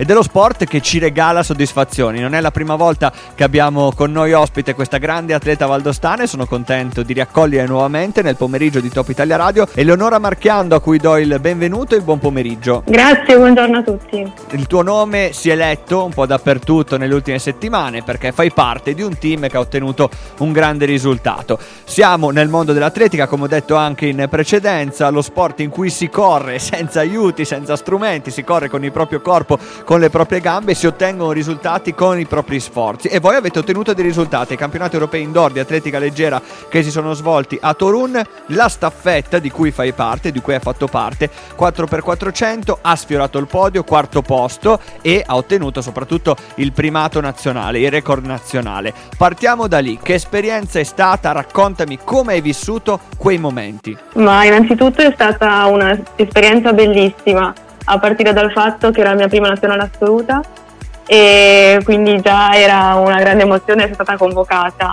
e dello sport che ci regala soddisfazioni. Non è la prima volta che abbiamo con noi ospite questa grande atleta valdostana e sono contento di riaccogliere nuovamente nel pomeriggio di Top Italia Radio Eleonora Marchiando a cui do il benvenuto e il buon pomeriggio. Grazie, buongiorno a tutti. Il tuo nome si è letto un po' dappertutto nelle ultime settimane perché fai parte di un team che ha ottenuto un grande risultato. Siamo nel mondo dell'atletica, come ho detto anche in precedenza, lo sport in cui si corre senza aiuti, senza strumenti, si corre con il proprio corpo con le proprie gambe si ottengono risultati con i propri sforzi. E voi avete ottenuto dei risultati. Ai campionati europei indoor di atletica leggera che si sono svolti a Torun la staffetta di cui fai parte di cui hai fatto parte 4x400 ha sfiorato il podio quarto posto e ha ottenuto soprattutto il primato nazionale il record nazionale. Partiamo da lì. Che esperienza è stata? Raccontami come hai vissuto quei momenti. Ma innanzitutto è stata un'esperienza bellissima a partire dal fatto che era la mia prima nazionale assoluta e quindi già era una grande emozione essere stata convocata.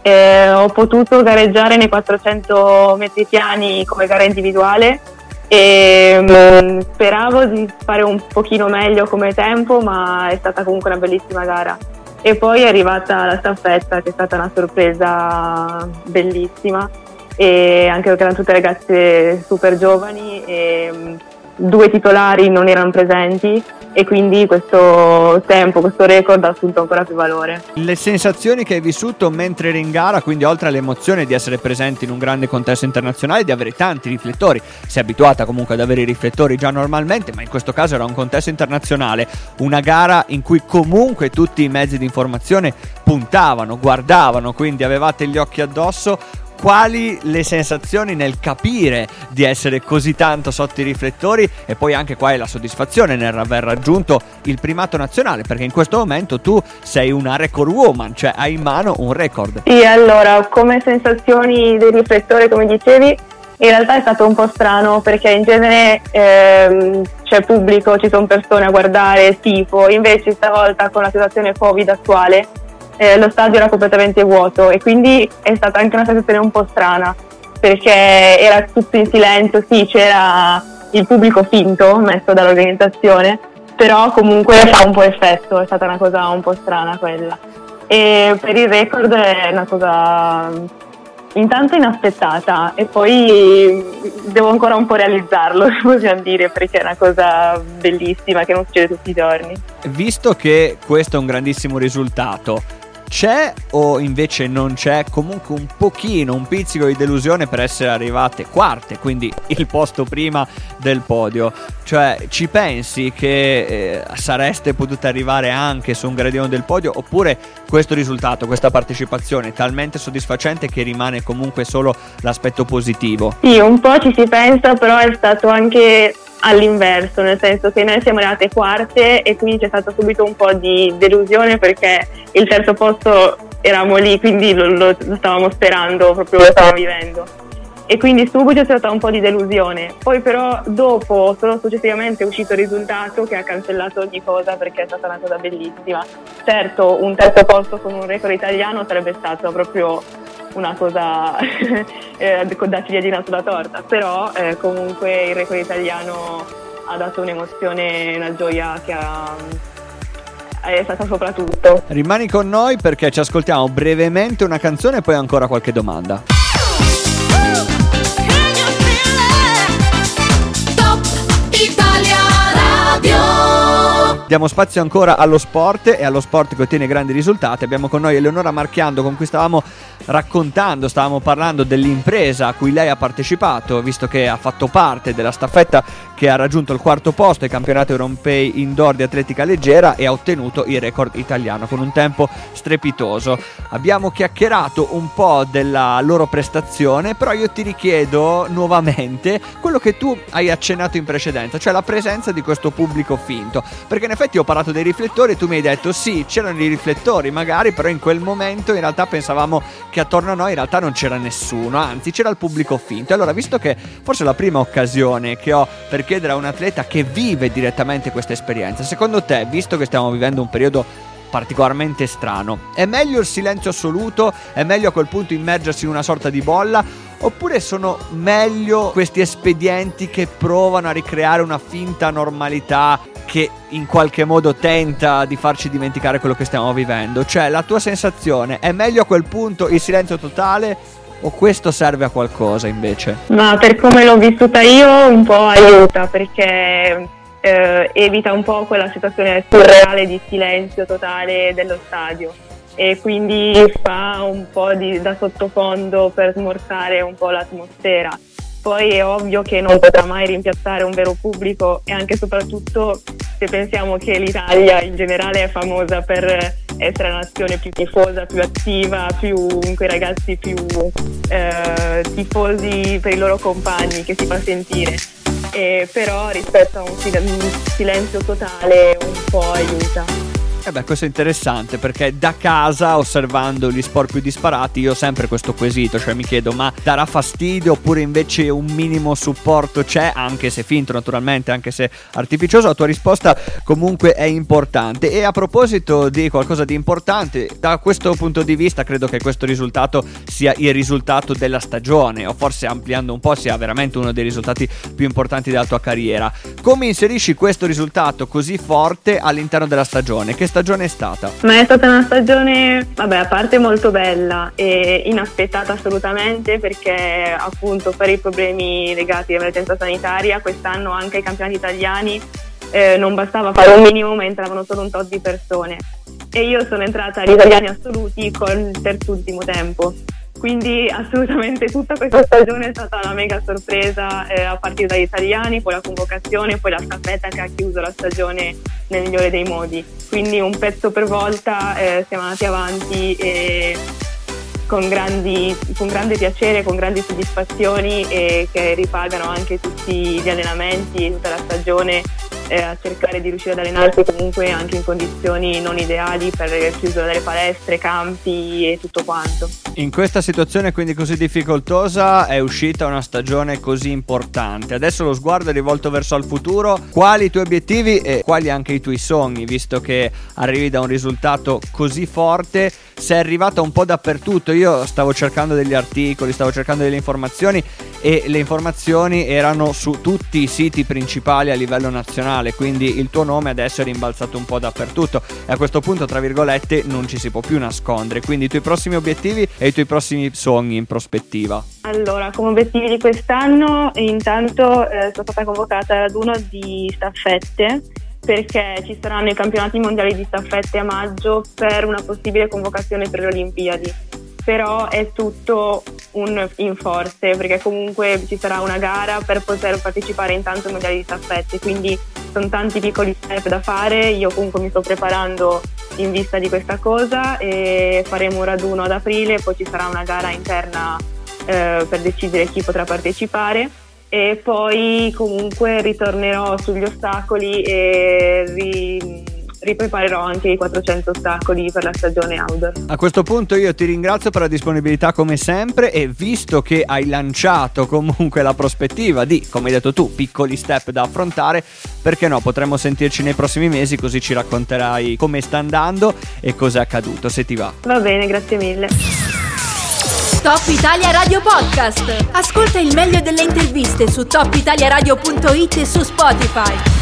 Eh, ho potuto gareggiare nei 400 metri piani come gara individuale e mh, mm, speravo di fare un pochino meglio come tempo, ma è stata comunque una bellissima gara. E poi è arrivata la staffetta, che è stata una sorpresa bellissima, e anche perché erano tutte ragazze super giovani e mm, due titolari non erano presenti e quindi questo tempo, questo record ha assunto ancora più valore. Le sensazioni che hai vissuto mentre eri in gara, quindi oltre all'emozione di essere presenti in un grande contesto internazionale, di avere tanti riflettori, sei abituata comunque ad avere i riflettori già normalmente, ma in questo caso era un contesto internazionale, una gara in cui comunque tutti i mezzi di informazione puntavano, guardavano, quindi avevate gli occhi addosso, quali le sensazioni nel capire di essere così tanto sotto i riflettori e poi anche qual è la soddisfazione nel aver raggiunto il primato nazionale perché in questo momento tu sei una record woman, cioè hai in mano un record. Sì, allora come sensazioni dei riflettori come dicevi in realtà è stato un po' strano perché in genere ehm, c'è pubblico, ci sono persone a guardare, tifo, invece stavolta con la situazione Covid attuale eh, lo stadio era completamente vuoto e quindi è stata anche una sensazione un po' strana perché era tutto in silenzio, sì c'era il pubblico finto messo dall'organizzazione, però comunque fa un po' effetto, è stata una cosa un po' strana quella. E per il record è una cosa intanto inaspettata e poi devo ancora un po' realizzarlo, possiamo dire, perché è una cosa bellissima che non succede tutti i giorni. Visto che questo è un grandissimo risultato, c'è o invece non c'è comunque un pochino, un pizzico di delusione per essere arrivate quarte, quindi il posto prima del podio? Cioè, ci pensi che eh, sareste potute arrivare anche su un gradino del podio oppure questo risultato, questa partecipazione è talmente soddisfacente che rimane comunque solo l'aspetto positivo? Sì, un po' ci si pensa, però è stato anche all'inverso, nel senso che noi siamo arrivate quarte e quindi c'è stato subito un po' di delusione perché il terzo posto eravamo lì, quindi lo, lo, lo stavamo sperando, proprio lo stavamo vivendo. E quindi subito c'è stata un po' di delusione. Poi però dopo, solo successivamente è uscito il risultato che ha cancellato ogni cosa perché è stata una cosa bellissima. Certo, un terzo posto con un record italiano sarebbe stato proprio una cosa eh, da ciliegina sulla torta, però eh, comunque il record italiano ha dato un'emozione, una gioia che ha è stata soprattutto. Rimani con noi perché ci ascoltiamo brevemente una canzone e poi ancora qualche domanda. Diamo spazio ancora allo sport e allo sport che ottiene grandi risultati. Abbiamo con noi Eleonora Marchiando con cui stavamo raccontando, stavamo parlando dell'impresa a cui lei ha partecipato, visto che ha fatto parte della staffetta che ha raggiunto il quarto posto ai campionati europei indoor di atletica leggera e ha ottenuto il record italiano con un tempo strepitoso. Abbiamo chiacchierato un po' della loro prestazione, però io ti richiedo nuovamente quello che tu hai accennato in precedenza, cioè la presenza di questo pubblico finto, perché in effetti ho parlato dei riflettori e tu mi hai detto sì, c'erano i riflettori magari, però in quel momento in realtà pensavamo che attorno a noi in realtà non c'era nessuno, anzi c'era il pubblico finto. Allora, visto che forse è la prima occasione che ho per chiedere a un atleta che vive direttamente questa esperienza, secondo te, visto che stiamo vivendo un periodo particolarmente strano, è meglio il silenzio assoluto? È meglio a quel punto immergersi in una sorta di bolla? oppure sono meglio questi espedienti che provano a ricreare una finta normalità che in qualche modo tenta di farci dimenticare quello che stiamo vivendo? Cioè, la tua sensazione è meglio a quel punto il silenzio totale o questo serve a qualcosa invece? Ma per come l'ho vissuta io un po' aiuta perché eh, evita un po' quella situazione surreale di silenzio totale dello stadio e quindi fa un po' di, da sottofondo per smorzare un po' l'atmosfera. Poi è ovvio che non potrà mai rimpiazzare un vero pubblico e anche e soprattutto se pensiamo che l'Italia in generale è famosa per essere la nazione più tifosa, più attiva, più, i ragazzi più eh, tifosi per i loro compagni che si fa sentire. E però rispetto a un silenzio totale un po' aiuta. Eh beh, questo è interessante perché da casa, osservando gli sport più disparati, io ho sempre questo quesito, cioè mi chiedo ma darà fastidio oppure invece un minimo supporto c'è, anche se finto naturalmente, anche se artificioso? La tua risposta comunque è importante. E a proposito di qualcosa di importante, da questo punto di vista credo che questo risultato sia il risultato della stagione, o forse ampliando un po' sia veramente uno dei risultati più importanti della tua carriera. Come inserisci questo risultato così forte all'interno della stagione? Che stagione è stata? Ma è stata una stagione, vabbè, a parte molto bella e inaspettata assolutamente perché appunto per i problemi legati all'emergenza sanitaria quest'anno anche ai campionati italiani eh, non bastava fare un minimo ma entravano solo un tot di persone e io sono entrata agli italiani assoluti col terzultimo tempo quindi assolutamente tutta questa stagione è stata una mega sorpresa eh, a partire dagli italiani, poi la convocazione, poi la staffetta che ha chiuso la stagione nel migliore dei modi. Quindi un pezzo per volta eh, siamo andati avanti e con, grandi, con, grande piacere, con grandi soddisfazioni e che ripagano anche tutti gli allenamenti, tutta la stagione eh, a cercare di riuscire ad allenarsi comunque anche in condizioni non ideali per chiusura delle palestre, campi e tutto quanto. In questa situazione quindi così difficoltosa è uscita una stagione così importante. Adesso lo sguardo è rivolto verso il futuro. Quali i tuoi obiettivi e quali anche i tuoi sogni, visto che arrivi da un risultato così forte? Sei arrivata un po' dappertutto. Io stavo cercando degli articoli, stavo cercando delle informazioni e le informazioni erano su tutti i siti principali a livello nazionale, quindi il tuo nome adesso è rimbalzato un po' dappertutto e a questo punto, tra virgolette, non ci si può più nascondere. Quindi i tuoi prossimi obiettivi e i tuoi prossimi sogni in prospettiva. Allora, come obiettivi di quest'anno, intanto eh, sono stata convocata ad uno di staffette perché ci saranno i campionati mondiali di staffette a maggio per una possibile convocazione per le Olimpiadi però è tutto un in forze perché comunque ci sarà una gara per poter partecipare intanto ai mondiali di staffette, quindi sono tanti piccoli step da fare, io comunque mi sto preparando in vista di questa cosa e faremo un raduno ad aprile, poi ci sarà una gara interna eh, per decidere chi potrà partecipare. E poi comunque ritornerò sugli ostacoli e ri- ripreparerò anche i 400 ostacoli per la stagione outdoor. A questo punto io ti ringrazio per la disponibilità come sempre e visto che hai lanciato comunque la prospettiva di, come hai detto tu, piccoli step da affrontare, perché no, potremmo sentirci nei prossimi mesi così ci racconterai come sta andando e cosa è accaduto, se ti va. Va bene, grazie mille. Top Italia Radio Podcast. Ascolta il meglio delle interviste su topitaliaradio.it e su Spotify.